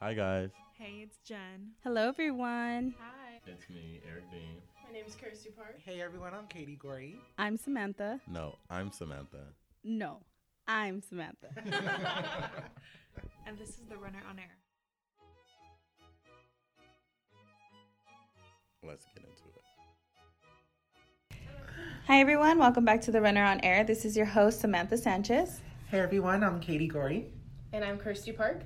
Hi guys. Hey, it's Jen. Hello, everyone. Hi. It's me, Eric Dean. My name is Kirstie Park. Hey everyone, I'm Katie Goree. I'm Samantha. No, I'm Samantha. No, I'm Samantha. And this is the Runner on Air. Let's get into it. Hi, everyone. Welcome back to the Runner on Air. This is your host, Samantha Sanchez. Hey everyone, I'm Katie Goree. And I'm Kirstie Park.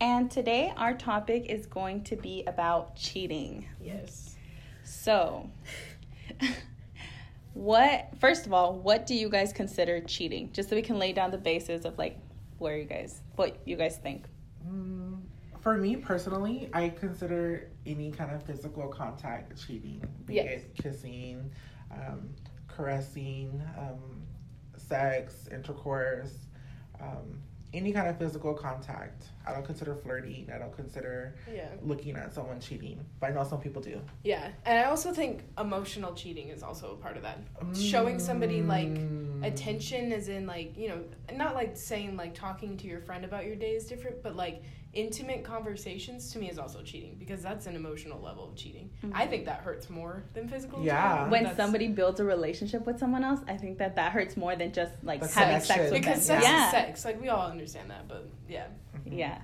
And today, our topic is going to be about cheating. Yes. So, what, first of all, what do you guys consider cheating? Just so we can lay down the basis of like where you guys, what you guys think. Mm, for me personally, I consider any kind of physical contact cheating, be Yes. it kissing, um, caressing, um, sex, intercourse, um, any kind of physical contact. I don't consider flirting. I don't consider Yeah. looking at someone cheating, but I know some people do. Yeah. And I also think emotional cheating is also a part of that. Showing somebody like Mm. attention as in like, you know, not like saying like talking to your friend about your day is different, but like intimate conversations to me is also cheating because that's an emotional level of cheating. I mm-hmm. think that hurts more than physical Yeah. cheating. When That's- somebody builds a relationship with someone else, I think that that hurts more than just like The having sex connection. with because them. sex yeah. is sex. Like we all understand that, but yeah. Mm-hmm. Yeah.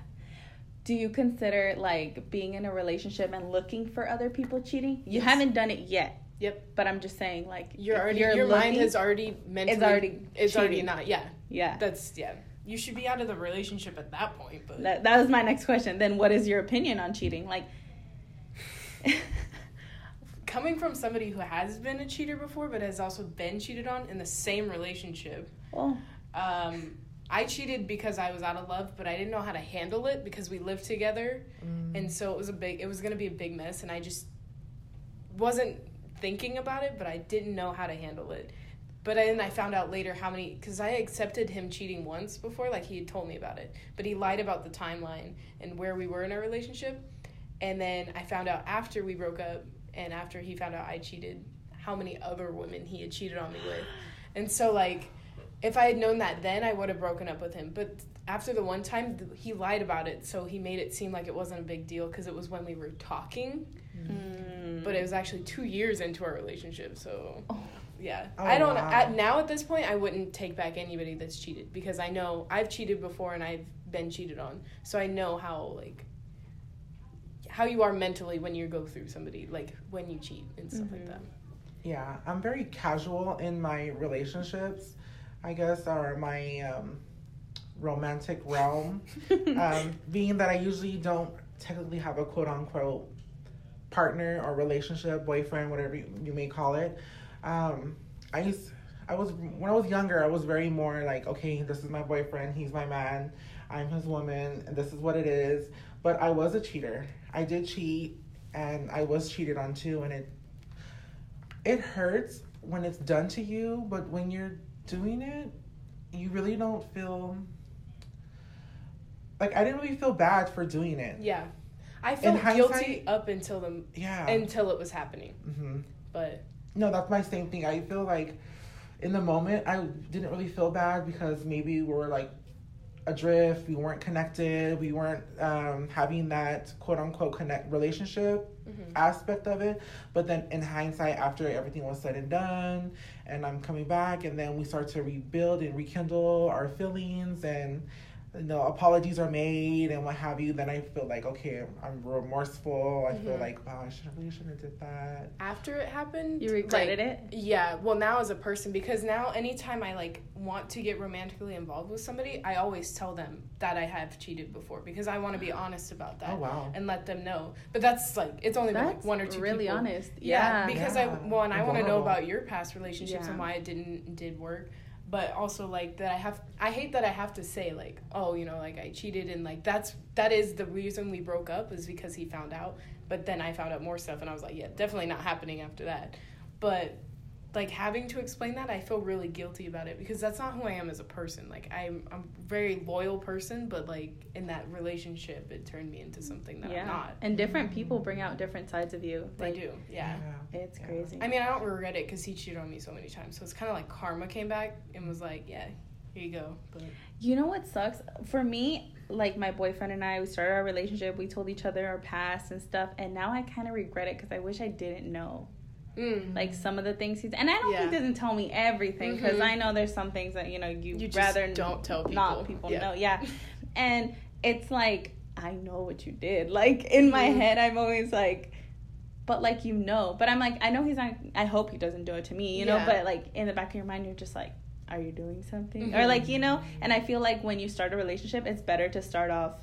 Do you consider like being in a relationship and looking for other people cheating? You Yes. haven't done it yet, Yep. but I'm just saying like You're already you're your mind has already mentally already it's already not yeah. yeah. That's yeah. You should be out of the relationship at that point, but That that was my next question. Then what is your opinion on cheating? Like coming from somebody who has been a cheater before but has also been cheated on in the same relationship well, um, i cheated because i was out of love but i didn't know how to handle it because we lived together and so it was a big it was going to be a big mess and i just wasn't thinking about it but i didn't know how to handle it but then i found out later how many because i accepted him cheating once before like he had told me about it. But he lied about the timeline and where we were in our relationship. And then i found out after we broke up and after he found out i cheated how many other women he had cheated on me with. And so like if i had known that then i would have broken up with him. But after the one time he lied about it so he made it seem like it wasn't a big deal because it was when we were talking. Mm, but it was actually two years into our relationship so Oh. Yeah Oh, i don't wow. at now at this point i wouldn't take back anybody that's cheated because i know i've cheated before and i've been cheated on so i know how like how you are mentally when you go through somebody like when you cheat and stuff like Mhm. that Yeah, I'm very casual in my relationships, I guess, or my um, romantic realm. um, being that I usually don't technically have a quote unquote partner or relationship, boyfriend, whatever you, you may call it. Um, I used, I was when I was younger, I was very more like, okay, this is my boyfriend, he's my man, I'm his woman, and this is what it is. But I was a cheater. I did cheat, and I was cheated on too, and it it hurts when it's done to you, but when you're doing it, you really don't feel like I didn't really feel bad for doing it. yeah i felt guilty up until the Yeah. until it was happening hmm but No, that's my same thing. I feel like in the moment I didn't really feel bad because maybe we were like adrift, we weren't connected, we weren't um, having that quote unquote connect relationship Mhm. aspect of it. But then in hindsight, after everything was said and done, and I'm coming back, and then we start to rebuild and rekindle our feelings and. You know, apologies are made and what have you. Then I feel like okay, I'm remorseful. I feel Mhm. like wow, I should have really shouldn't have did that. after it happened you regretted like, it? Yeah, well, now as a person, because now anytime I like want to get romantically involved with somebody, I always tell them that I have cheated before because I want to be honest about that Oh wow. and let them know. But that's like it's only been like one or two really people. honest. Yeah, Yeah. because Yeah, I well, and I want to know about your past relationships and why it didn't did work. But also like that I have I hate that I have to say like oh you know like I cheated and like that's that is the reason we broke up is because he found out. But then I found out more stuff and I was like yeah definitely not happening after that. But like having to explain that I feel really guilty about it because that's not who I am as a person. Like I'm I'm a very loyal person, but like in that relationship it turned me into something that yeah. I'm not. And different people bring out different sides of you. They Like, do, yeah. It's Yeah. crazy. I mean, I don't regret it because he cheated on me so many times. So it's kind of like karma came back and was like, yeah, here you go. But You know what sucks? For me, like my boyfriend and I, we started our relationship. We told each other our past and stuff, and now I kind of regret it because I wish I didn't know Mm. like some of the things he's. And I don't Yeah. think he doesn't tell me everything because Mhm. I know there's some things that you know you, You just rather don't tell not people. people Yeah. know. Yeah, and it's like I know what you did. Like in my Mhm. head, I'm always like. But like you know, but I'm like I know he's not. I hope he doesn't do it to me, you know. Yeah. But like in the back of your mind, you're just like, are you doing something? Or Mhm. like you know. And I feel like when you start a relationship, it's better to start off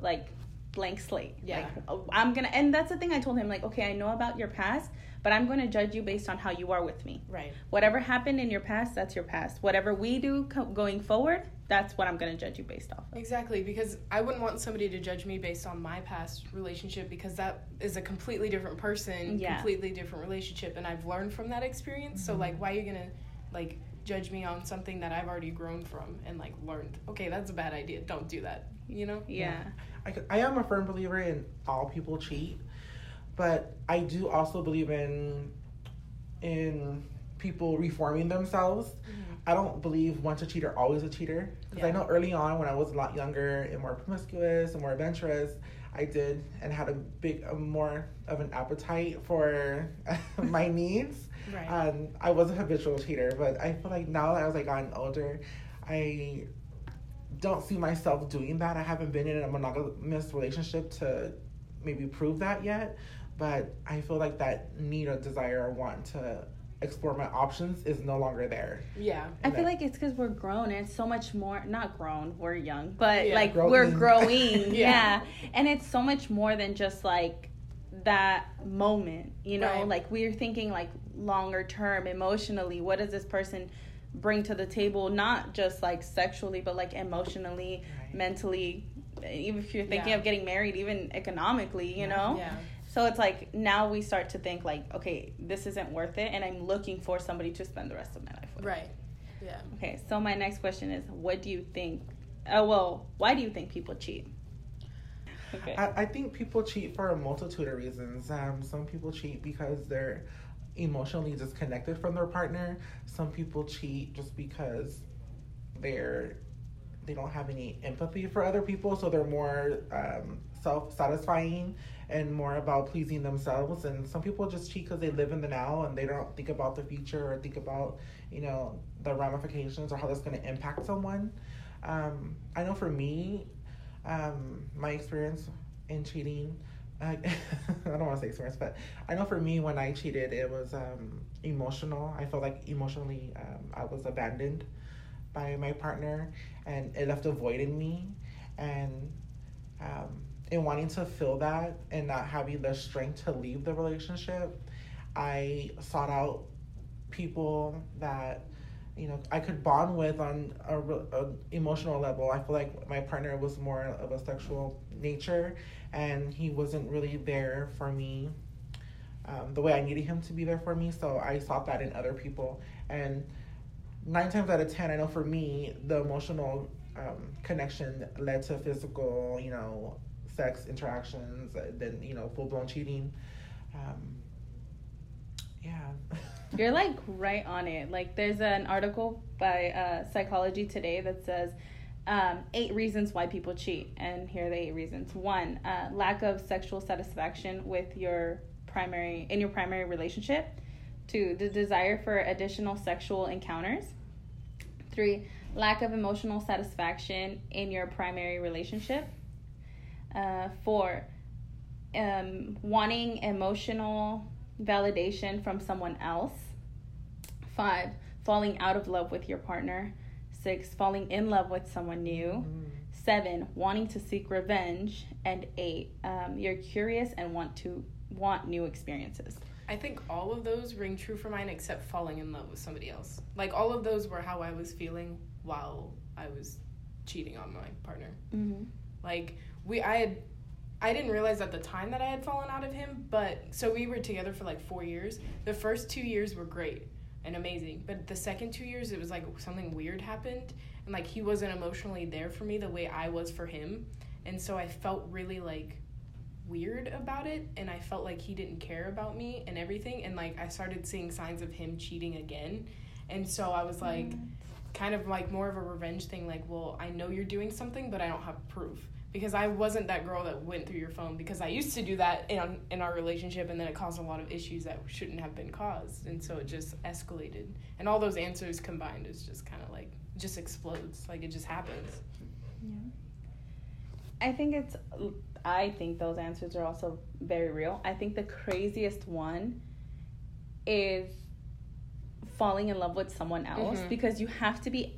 like blank slate. Yeah. Like, oh, I'm gonna, and that's the thing I told him. Like, okay, I know about your past, but I'm gonna judge you based on how you are with me. Right. Whatever happened in your past, that's your past. Whatever we do co- going forward, that's what I'm gonna judge you based off of. Exactly, because I wouldn't want somebody to judge me based on my past relationship because that is a completely different person, Yeah. completely different relationship, and I've learned from that experience. So like, mm-hmm. why are you gonna like judge me on something that I've already grown from and like learned? Okay, that's a bad idea. Don't do that. You know? Yeah. I, I am a firm believer in all people cheat, but I do also believe in in people reforming themselves. I don't believe once a cheater, always a cheater. Because I know early on, when I was a lot younger and more promiscuous and more adventurous, I did and had a big, a more of an appetite for my needs. Right. Um, I was a habitual cheater, but I feel like now that I was like gotten older, I don't see myself doing that. I haven't been in a monogamous relationship to maybe prove that yet, but I feel like that need or desire or want to explore my options is no longer there. yeah. I feel that- like it's because we're grown and it's so much more, not grown, we're young, but Yeah. like Growing. we're growing. Yeah. yeah. And it's so much more than just like that moment, you know? Right. Like we're thinking like longer term, emotionally. What does this person bring to the table? Not just like sexually, but like emotionally, Right. mentally. Even if you're thinking Yeah. of getting married, even economically, you know? Yeah. So it's like now we start to think like, okay, this isn't worth it, and I'm looking for somebody to spend the rest of my life with. Right. Yeah. Okay, so my next question is, what do you think? Oh well, why do you think people cheat? Okay. I, I think people cheat for a multitude of reasons. Um, some people cheat because they're emotionally disconnected from their partner. Some people cheat just because they're they don't have any empathy for other people, so they're more um, self satisfying and more about pleasing themselves. And some people just cheat because they live in the now and they don't think about the future or think about you know the ramifications or how that's going to impact someone. Um, I know for me, um, my experience in cheating. I, I don't want to say experience, but I know for me when I cheated, it was um, emotional. I felt like emotionally um, I was abandoned by my partner, and it left a void in me. And um, in wanting to fill that and not having the strength to leave the relationship, I sought out people that you know I could bond with on a, a emotional level. I feel like my partner was more of a sexual nature, and he wasn't really there for me um, the way I needed him to be there for me. So I sought that in other people, and nine times out of ten, I know for me the emotional um, connection led to physical, you know, sex interactions, then you know full blown cheating. Um, yeah. You're like right on it. Like there's an article by uh, Psychology Today that says um, eight reasons why people cheat, and here are the eight reasons. One, uh, lack of sexual satisfaction with your primary in your primary relationship. Two, the desire for additional sexual encounters. Three, lack of emotional satisfaction in your primary relationship. Uh, four, um, wanting emotional validation from someone else. Five, falling out of love with your partner. Six, falling in love with someone new. Seven, wanting to seek revenge. And eight, um, you're curious and want to want new experiences. I think all of those ring true for mine except falling in love with somebody else. Like all of those were how I was feeling while I was cheating on my partner. Mm-hmm. Like we I had I didn't realize at the time that I had fallen out of him, but so we were together for like 4 years. The first 2 years were great and amazing, but the second 2 years it was like something weird happened and like he wasn't emotionally there for me the way I was for him. And so I felt really like weird about it and I felt like he didn't care about me and everything and like I started seeing signs of him cheating again. And so I was like mm. kind of like more of a revenge thing like well i know you're doing something but i don't have proof because i wasn't that girl that went through your phone because i used to do that in, in our relationship and then it caused a lot of issues that shouldn't have been caused and so it just escalated and all those answers combined is just kind of like just explodes like it just happens Yeah. I think it's. I think those answers are also very real. I think the craziest one is falling in love with someone else Mhm. because you have to be.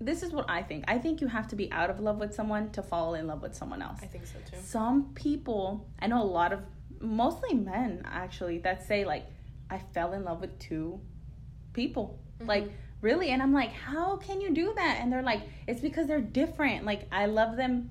This is what I think. I think you have to be out of love with someone to fall in love with someone else. i think so too Some people, I know a lot of, mostly men actually, that say like, I fell in love with two people. Mm-hmm. Like really, and I'm like, how can you do that? And they're like, it's because they're different. Like I love them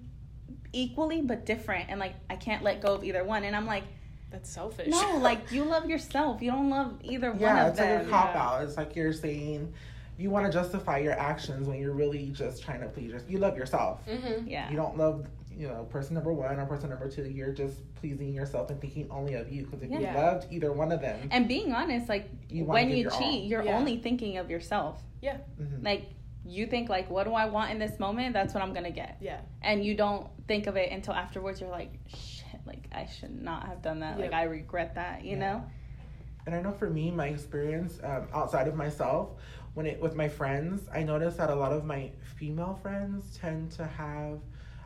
equally but different, and like I can't let go of either one. And I'm like, that's selfish no, like you love yourself. You don't love either one of them. Yeah, it's like a cop out. It's like you're saying you want to justify your actions when you're really just trying to please yourself. You love yourself. mm-hmm. Yeah. You don't love, you know, person number one or person number two. You're just pleasing yourself and thinking only of you. Because if you loved either one of them, And being honest, like You when you your all. cheat, you're Yeah. only thinking of yourself. mhm. Like you think like, what do I want in this moment? That's what I'm gonna get. yeah and you don't think of it until afterwards you're like shit like i should not have done that like i regret that you Yeah. know And I know for me, my experience um, outside of myself, when it with my friends, I noticed that a lot of my female friends tend to have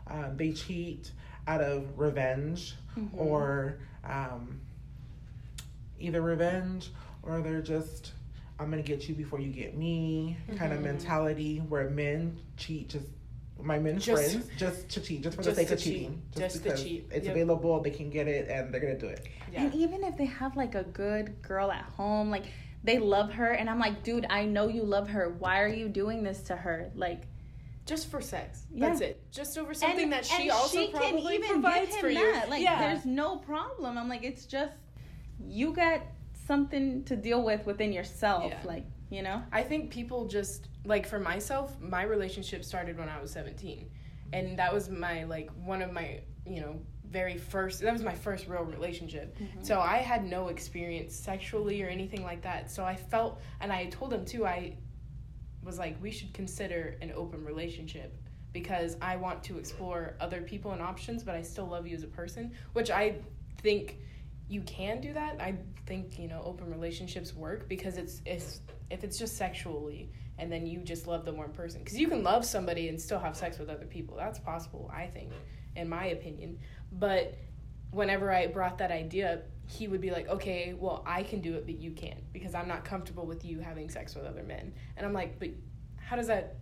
um, they cheat out of revenge Mhm. or um, either revenge or they're just I'm gonna get you before you get me kind of mentality where men cheat just my men's Just- friends just to cheat just for just the sake of cheat. cheating Just to because cheat. it's Yep. available they can get it and they're gonna do it yeah. And even if they have like a good girl at home like they love her and i'm like dude i know you love her. Why are you doing this to her? Like just for sex. Yeah. that's it. Just over something and, that she and also she probably can even provides give him for you. that. like yeah. there's no problem. I'm like it's just you got something to deal with within yourself Yeah. like you know? I think people just like for myself, my relationship started when I was 17. And that was my like one of my, you know, very first that was my first real relationship. Mm-hmm. So I had no experience sexually or anything like that. So I felt and I told him too I was like we should consider an open relationship because I want to explore other people and options, but I still love you as a person, which I think you can do that. I think you know open relationships work because it's it's if it's just sexually and then you just love the one person because you can love somebody and still have sex with other people. That's possible, I think, in my opinion. But whenever I brought that idea up, he would be like, "Okay, well, I can do it, but you can't because I'm not comfortable with you having sex with other men." And I'm like, "But how does that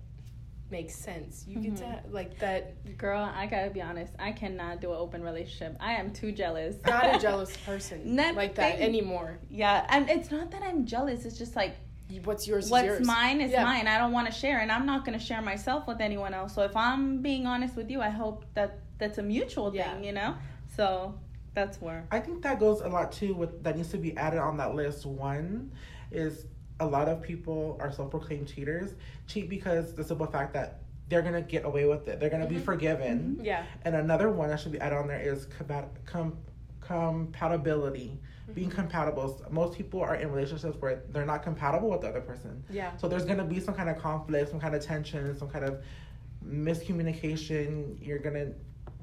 make sense? You get to mm-hmm. like that." girl i gotta be honest i cannot do an open relationship i am too jealous Not a jealous person not like that thing- anymore. Yeah, and it's not that I'm jealous. It's just like What's yours is what's yours. mine is Yeah. mine. I don't want to share, and I'm not going to share myself with anyone else. So if I'm being honest with you, I hope that that's a mutual Yeah. thing, you know. So that's where. I think that goes a lot too with that needs to be added on that list. One is a lot of people are self-proclaimed cheaters cheat because the simple fact that they're gonna get away with it. They're gonna be mm-hmm. forgiven. Mm-hmm. Yeah. And another one that should be added on there is compat- com- compatibility. Being mm-hmm. compatible. Most people are in relationships where they're not compatible with the other person. Yeah. So there's gonna be some kind of conflict, some kind of tension, some kind of miscommunication. You're gonna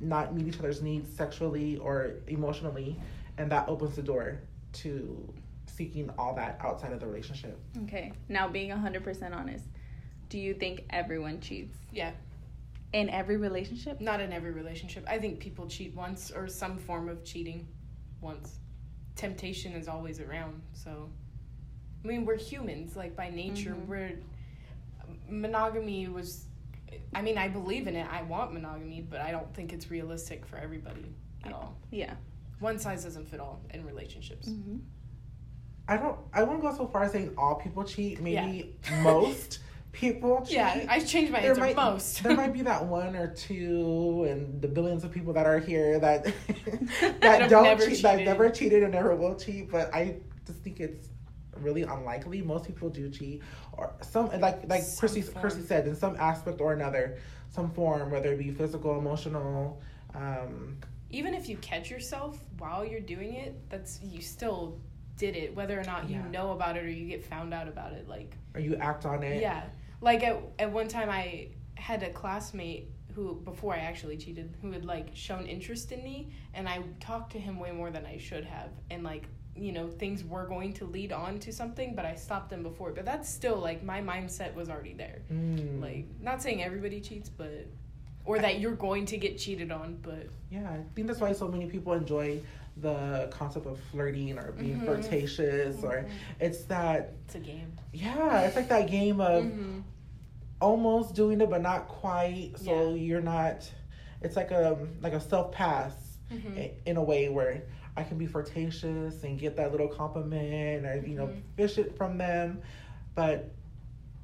not meet each other's needs sexually or emotionally, and that opens the door to seeking all that outside of the relationship. Okay, now being hundred percent honest, do you think everyone cheats Yeah. in every relationship? Not in every relationship. I think people cheat once or some form of cheating once. Temptation is always around. So, I mean, we're humans. Like, by nature, Mhm. we're. Monogamy was. I mean, I believe in it. I want monogamy, but I don't think it's realistic for everybody at all. Yeah. One size doesn't fit all in relationships. Mm-hmm. I don't. I wouldn't go so far as saying all people cheat. Maybe most people cheat. Yeah, I've changed my there answer. might Most. there might be that one or two, and the billions of people that are here that That that don't never cheat, that cheated. never cheated and never will cheat. But I just think it's really unlikely. Most people do cheat, or some like like Some Chrissy form. Chrissy said in some aspect or another, some form, whether it be physical, emotional. Um, even if you catch yourself while you're doing it, that's you still did it, whether or not you Yeah. know about it or you get found out about it. Like, or you act on it. yeah, like at at one time I had a classmate who before I actually cheated who had like shown interest in me and I talked to him way more than I should have and like you know things were going to lead on to something but I stopped them before but that's still like my mindset was already there Mm. like not saying everybody cheats but or that you're going to get cheated on but Yeah, I think that's why so many people enjoy the concept of flirting or being Mhm. flirtatious or it's that it's a game yeah, it's like that game of mm-hmm. almost doing it but not quite. So Yeah. you're not. It's like a like a self pass Mm-hmm. in a way where I can be flirtatious and get that little compliment or you know Mhm. fish it from them, but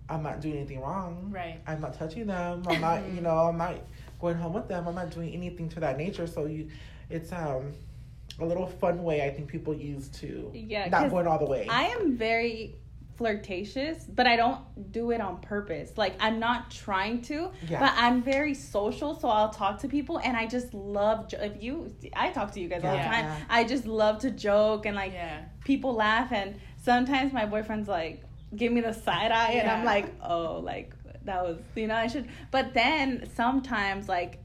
I'm not doing anything wrong. right I'm not touching them. I'm not, you know, I'm not going home with them. I'm not doing anything to that nature. So you, it's um, a little fun way I think people use to Yeah, not going all the way. I am very flirtatious, but I don't do it on purpose. Like I'm not trying to, Yeah. but I'm very social, so I'll talk to people, and I just love. Jo- if you, I talk to you guys all the time. Yeah. I just love to joke and like yeah people laugh, and sometimes my boyfriend's like give me the side eye, and I'm like, oh, like that was you know I should. But then sometimes like.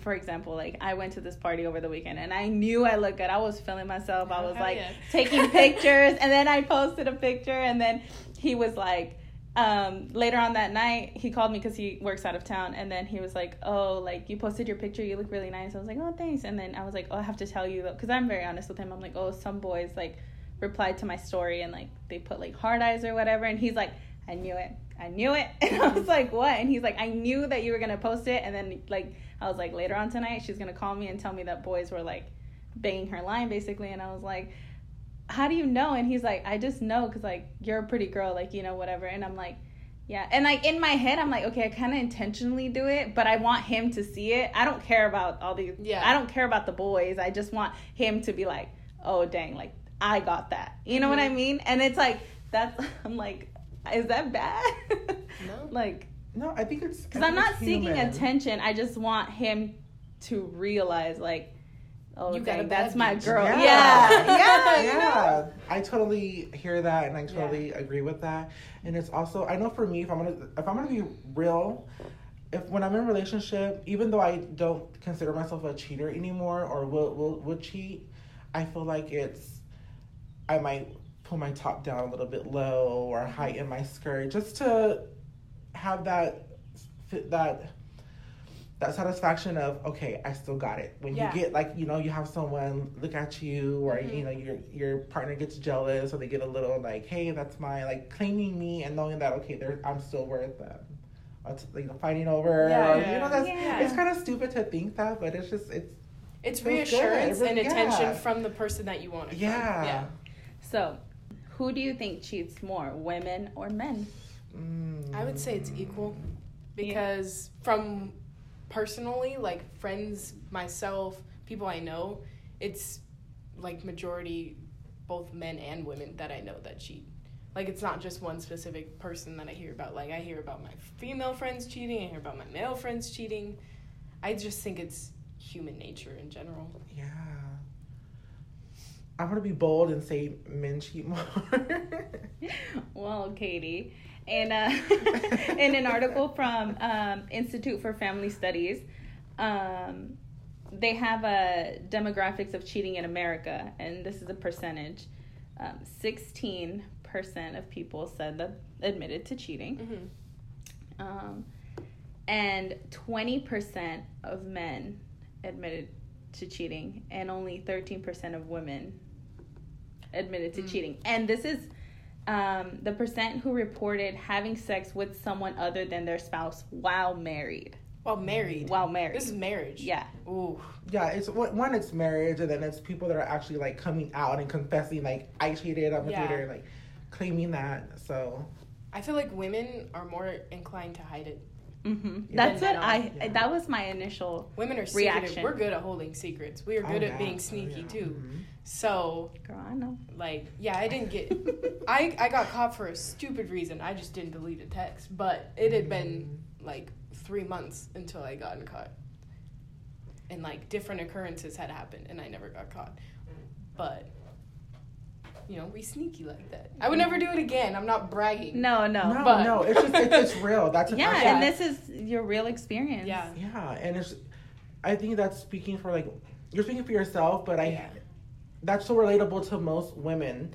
For example, like I went to this party over the weekend and I knew I looked good. I was feeling myself. I Oh, was hell like yeah. taking pictures and then I posted a picture and then he was like um later on that night he called me because he works out of town and then he was like oh like you posted your picture. You look really nice. I was like oh thanks. And then i was like oh i have to tell you because i'm very honest with him. I'm like oh some boys like replied to my story and like they put like hard eyes or whatever and he's like i knew it. I knew it. And i was like what? And he's like i knew that you were gonna post it. And then like i was like later on tonight she's gonna call me and tell me that boys were like banging her line basically. And i was like how do you know? And he's like i just know because like you're a pretty girl like you know whatever. And i'm like yeah. And like in my head i'm like okay i kind of intentionally do it but i want him to see it. I don't care about all these Yeah. i don't care about the boys. I just want him to be like oh dang like i got that. You know what mm-hmm. i mean? And it's like that's i'm like is that bad? No. like no, I think it's because I i'm not seeking human. attention i just want him to realize like oh You got dang, that's my bitch. girl Yeah. yeah yeah, you yeah, I totally hear that, and I totally agree with that. And it's also, I know for me, if I'm gonna, if I'm gonna be real, if when I'm in a relationship, even though I don't consider myself a cheater anymore or will will would cheat, I feel like it's, I might pull my top down a little bit low or heighten mm-hmm. my skirt just to have that that that satisfaction of okay i still got it when Yeah. you get like you know you have someone look at you or Mhm. you know your your partner gets jealous or they get a little like hey that's my like claiming me and knowing that okay there i'm still worth what's you know fighting over Yeah, or, yeah. you know that's Yeah. it's kind of stupid to think that but it's just it's It's Feels good. reassurance It and really- attention from the person that you want it yeah, from. Yeah. So, who do you think cheats more, women or men? Mm. I would say it's equal because from personally, like friends, myself, people I know, it's like majority both men and women that I know that cheat. Like it's not just one specific person that I hear about. Like I hear about my female friends cheating, I hear about my male friends cheating. I just think it's human nature in general. yeah i'm gonna be bold and say men cheat more well, Katie, in, uh, in an article from um, Institute for Family Studies, um, they have a demographics of cheating in America, and this is a percentage. Um, 16% of people said that admitted to cheating. Mm-hmm. Um, and 20% of men admitted to cheating, and only 13% of women admitted to Mm. cheating. And this is um, the percent who reported having sex with someone other than their spouse while married. Well, married. While married. This is marriage. yeah. Ooh. Yeah, it's one, one, it's marriage, and then it's people that are actually like coming out and confessing, like I cheated, I'm a Yeah. cheater, like claiming that. So I feel like women are more inclined to hide it. hmm That's what I. Yeah. That was my initial. Women are Reaction. secretive. We're good at holding secrets. We are Oh, good yeah. at being Oh, sneaky yeah. too. Mhm. So, Girl, I know. like, yeah, I didn't get. I I got caught for a stupid reason. I just didn't delete a text, but it had been like three months until I gotten caught. And like different occurrences had happened, and I never got caught. But you know, we sneaky like that. I would never do it again. I'm not bragging. No, no. No, But- no, it's just it's, it's real. That's an Yeah, actual- and this is your real experience. Yeah. Yeah, and it's. I think that's speaking for like you're speaking for yourself, but I. Yeah. That's so relatable to most women.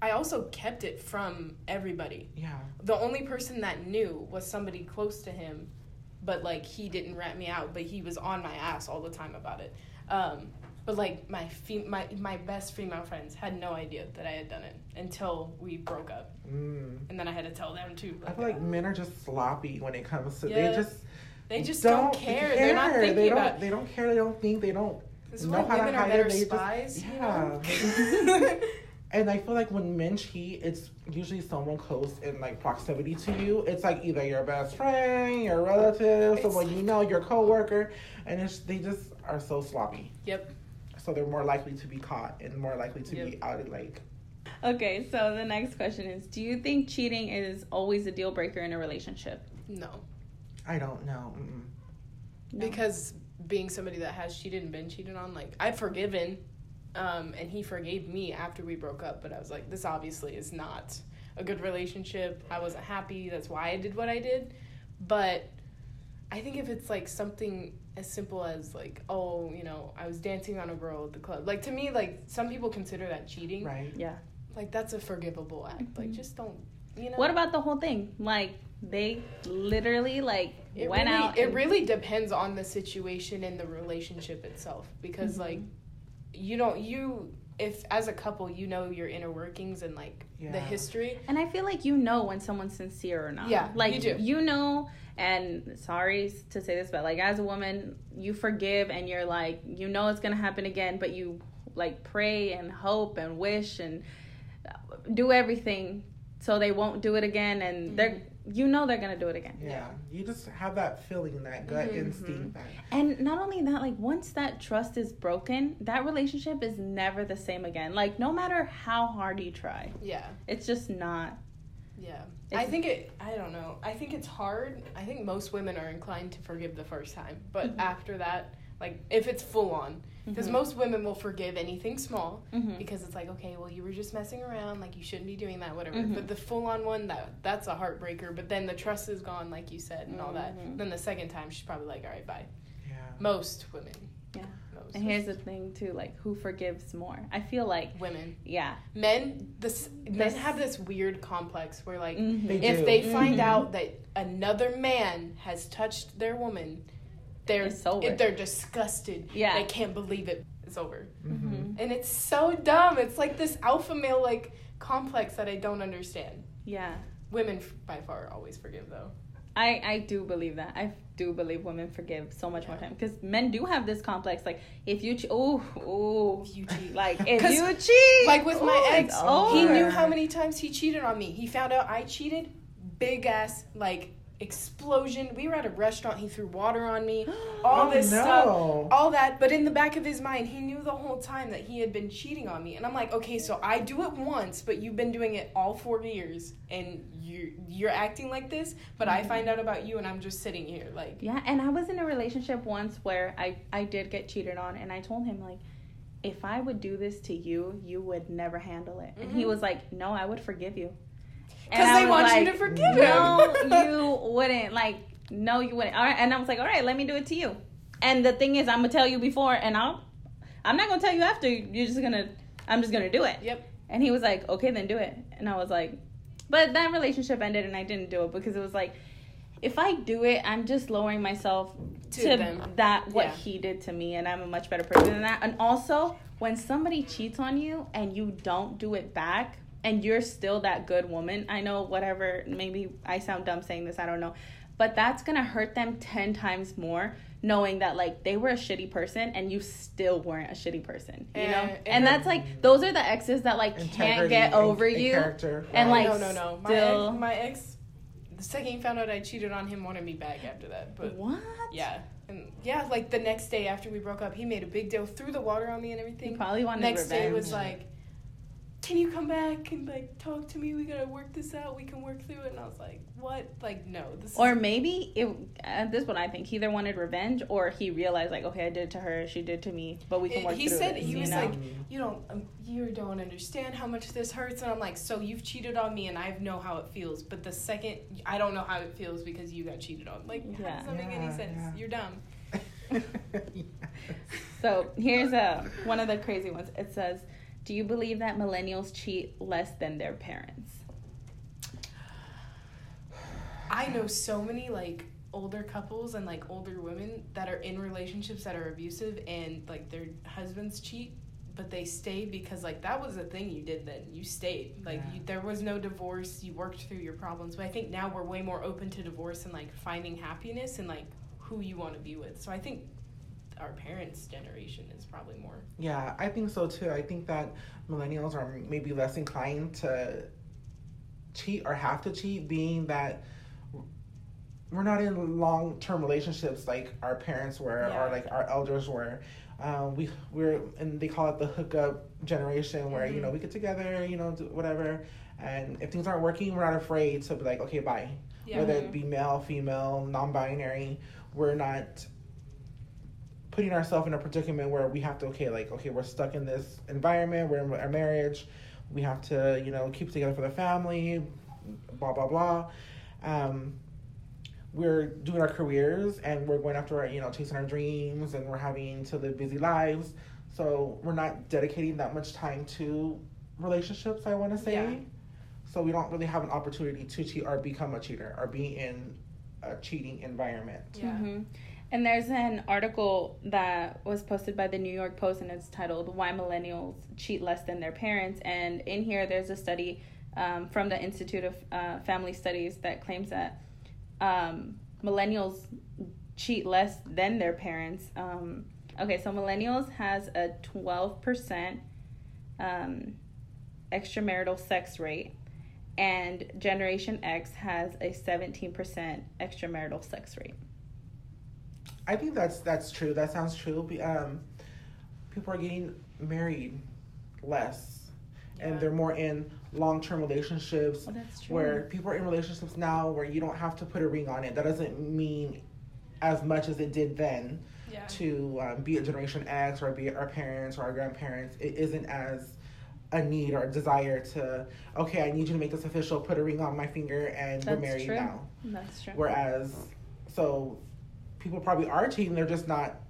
I also kept it from everybody. Yeah. The only person that knew was somebody close to him, but like he didn't rat me out, but he was on my ass all the time about it. Um, but like my fem- my my best female friends had no idea that I had done it until we broke up, Mm. and then I had to tell them too. I feel like men are just sloppy when it comes to Yeah. they just they just don't, care. They're not thinking they don't, about. They don't care. They don't think. They don't This is know why how women to are hide better it. They spies. just yeah. And I feel like when men cheat, it's usually someone close in like proximity to you. It's like either your best friend, your relative, It's someone you know, your coworker, and it's they just are so sloppy. Yep. So they're more likely to be caught and more likely to be Yep. outed. Like Okay, so the next question is Do you think cheating is always a deal breaker in a relationship? No, I don't know. No. because being somebody that has cheated and been cheated on, like I've forgiven, um, and he forgave me after we broke up. But I was like, this obviously is not a good relationship. I wasn't happy. That's why I did what I did. But I think if it's like something as simple as like, oh, you know, I was dancing on a girl at the club. Like to me, like some people consider that cheating. Right. Yeah. Like that's a forgivable act. Like just don't, you know. What about the whole thing? Like, they literally, like, It went really, out. It really depends on the situation and the relationship itself because Mhm. like you don't you if as a couple you know your inner workings and like the history. And I feel like you know when someone's sincere or not. Yeah, like you do. know, and sorry to say this, but like as a woman, you forgive and you're like, you know it's gonna happen again, but you like pray and hope and wish and do everything so they won't do it again, and they're you know they're gonna do it again. Yeah. You just have that feeling, that gut Mhm. instinct. That, And not only that, like once that trust is broken, that relationship is never the same again. Like no matter how hard you try, Yeah. it's just not. Yeah. I think it I don't know. I think it's hard. I think most women are inclined to forgive the first time, but Mhm. after that like if it's full on because Mhm. most women will forgive anything small Mhm. because it's like okay well you were just messing around like you shouldn't be doing that whatever Mhm. but the full on one that that's a heartbreaker but then the trust is gone like you said and all that Mhm. then the second time she's probably like all right bye yeah. most women Yeah. most And here's the thing too, like who forgives more? I feel like women yeah. men this men have this weird complex where like Mhm. They if do. they find Mhm. out that another man has touched their woman they're It's over. they're disgusted Yeah. they can't believe it it's over Mm-hmm. Mhm. and it's so dumb it's like this alpha male like complex that i don't understand Yeah. women f- by far always forgive though I, I do believe that. I do believe women forgive so much more time because men do have this complex. Like if you, che- oh, oh, you cheat like if you cheat, like with my ooh, ex it's he knew how many times he cheated on me he found out i cheated big ass like explosion we were at a restaurant he threw water on me all Oh, this no. stuff all that but in the back of his mind he knew the whole time that he had been cheating on me and i'm like okay so i do it once but you've been doing it all four years and you you're acting like this but i find out about you and i'm just sitting here like Yeah, and I was in a relationship once where I I did get cheated on, and I told him like, if I would do this to you, you would never handle it. And he Mhm. was like, no, I would forgive you. Because they want you to forgive No, him you wouldn't. Like, no, you wouldn't. All right, and I was like, all right, let me do it to you. And the thing is, I'm gonna tell you before, and I'll, I'm not gonna tell you after. You're just gonna, I'm just gonna do it. yep And he was like, okay, then do it. And I was like, but that relationship ended, and I didn't do it because it was like, if I do it, I'm just lowering myself To to, that what Yeah. he did to me, and I'm a much better person than that. And also, when somebody cheats on you and you don't do it back, and you're still that good woman, I know whatever. Maybe I sound dumb saying this. I don't know, but that's gonna hurt them ten times more. Knowing that like they were a shitty person and you still weren't a shitty person, you Eh, know, it and that's like those are the exes that like can't get over and you. Character. and, like, no no no my still- ex, my ex the second he found out i cheated on him wanted me back after that but what? Yeah. And yeah, like the next day after we broke up, he made a big deal, threw the water on me and He everything. probably wanted Next day was like, can you come back and like talk to me? We gotta work this out. We can work through it. And I was like, what? Like, no. This Or is, maybe it. Uh, this is what I think. He either wanted revenge, or he realized like, okay, I did it to her, she did it to me, but we can work through It- work he through said this, he you was know? like, you don't, um, you don't understand how much this hurts. And I'm like, so you've cheated on me, and I know how it feels. But the second, I don't know how it feels because you got cheated on. Like, how Yeah. does that make any sense? yeah. You're dumb. Yes. So here's a one of the crazy ones. It says, "Do you believe that millennials cheat less than their parents?" I know so many like older couples and like older women that are in relationships that are abusive and like their husbands cheat but they stay because like that was a thing you did then. You stayed. Like Yeah. you, there was no divorce. You worked through your problems. But i think now we're way more open to divorce and like finding happiness and like who you want to be with. So i think our parents generation is probably more Yeah, I think so too. I think that millennials are maybe less inclined to cheat or have to cheat, being that we're not in long term relationships like our parents were Yeah. or like our elders were. Um, we we're and they call it the hookup generation where you Mhm. know we get together, you know, do whatever, and if things aren't working, we're not afraid to be like, okay, bye. yeah Whether it be male, female, non-binary, we're not putting ourselves in a predicament where we have to okay like okay we're stuck in this environment we're in our marriage we have to you know keep together for the family blah blah blah. Um, we're doing our careers and we're going after our you know chasing our dreams and we're having to live busy lives. So we're not dedicating that much time to relationships i want to say. Yeah. so we don't really have an opportunity to cheat or become a cheater or be in a cheating environment. Yeah. Hmm And there's an article that was posted by the New York Post, and it's titled "Why Millennials Cheat Less Than Their Parents." And in here, there's a study um, from the Institute of uh, Family Studies that claims that um, millennials cheat less than their parents. Um, okay, so millennials has a 12% um, extramarital sex rate, and Generation X has a 17% extramarital sex rate. I think that's that's true. That sounds true. Um, people are getting married less, and they're more in long term relationships Well, that's true. where people are in relationships now where you don't have to put a ring on it. That doesn't mean as much as it did then yeah to um, be a Generation X or be our parents or our grandparents. It isn't as a need or a desire to okay, I need you to make this official. Put a ring on my finger, and we're That's married true. now. That's true. Whereas, so people probably are cheating. They're just not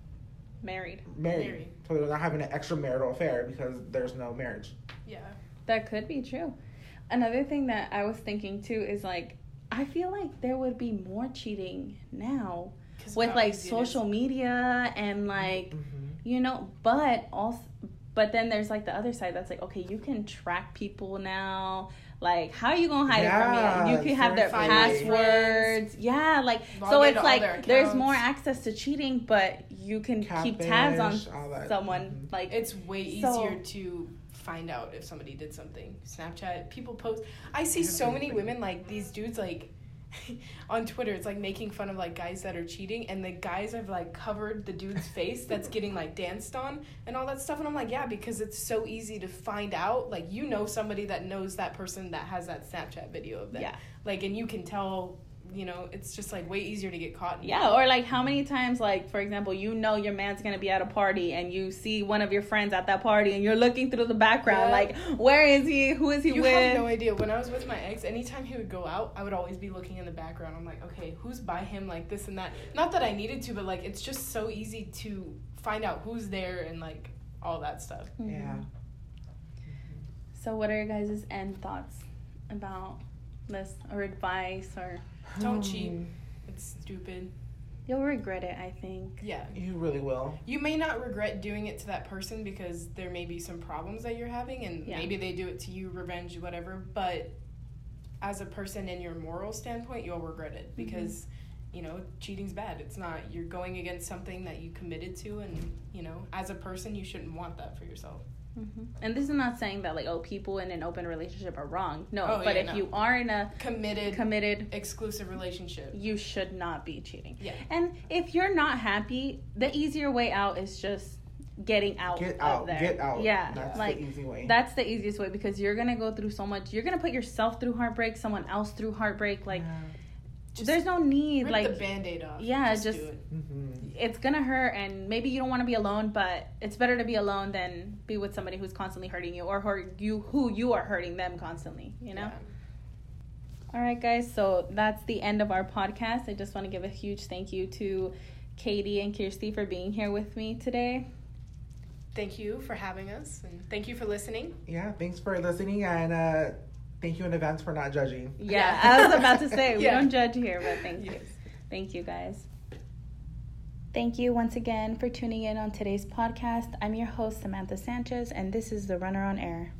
Married. married. Married. So they're not having an extramarital affair because there's no marriage. yeah That could be true. Another thing that I was thinking too is like, I feel like there would be more cheating now with like easy it is. social media and like, mm-hmm. you know, but also, but then there's like the other side that's like, okay, you can track people now. Like, how are you gonna hide it from me? You can have their Find my passwords. Yeah, like Log so it's like there's more access to cheating, but you can keep tabs on Catfish, all that. someone. Mhm. Like It's way So- easier to find out if somebody did something. Snapchat, people post. I see so many women like these dudes like on Twitter. It's like making fun of like guys that are cheating, and the guys have like covered the dude's face that's getting like danced on and all that stuff. And I'm like, yeah, because it's so easy to find out. Like you know somebody that knows that person that has that Snapchat video of them. Yeah. Like, and you can tell. You know, it's just like way easier to get caught. in. Yeah, or like how many times, like for example, you know your man's gonna be at a party and you see one of your friends at that party and you're looking through the background, Yeah. like where is he? Who is he You with? have no idea. When I was with my ex, anytime he would go out, I would always be looking in the background. I'm like, okay, who's by him, like this and that. Not that I needed to, but like it's just so easy to find out who's there and like all that stuff. Mhm. Yeah. So, what are your guys' end thoughts about this, or advice, or Don't cheat. Um, It's stupid. you'll regret it? I think. Yeah. You really will. You may not regret doing it to that person because there may be some problems that you're having and Yeah. maybe they do it to you, revenge, whatever. But as a person in your moral standpoint, you'll regret it because, you know, cheating's bad. It's not, you're going against something that you committed to. And, you know, as a person, you shouldn't want that for yourself. Hmm And this is not saying that like oh people in an open relationship are wrong. No, Oh, but yeah, if no. you are in a Committed, committed, exclusive relationship. you should not be cheating. Yeah. And if you're not happy, the easier way out is just getting out. Get out. there. Get out. Yeah, That's like the easy way. that's the easiest way because you're gonna go through so much. You're gonna put yourself through heartbreak, someone else through heartbreak. Like, Just there's no need. Rip like, the band-aid off. yeah, just, just- do it. hmm it's gonna hurt, and maybe you don't want to be alone, but it's better to be alone than be with somebody who's constantly hurting you or hurt you who you are hurting them constantly. You know. Yeah. All right, guys. So that's the end of our podcast. I just want to give a huge thank you to Katie and Kirstie for being here with me today. Thank you for having us, and thank you for listening. Yeah. Thanks for listening, and uh, thank you in advance for not judging. Yeah, Yeah. I was about to say we Yeah. don't judge here, but thank you. Yes. Thank you, guys. Thank you once again for tuning in on today's podcast. I'm your host, Samantha Sanchez, and this is the Runner on Air.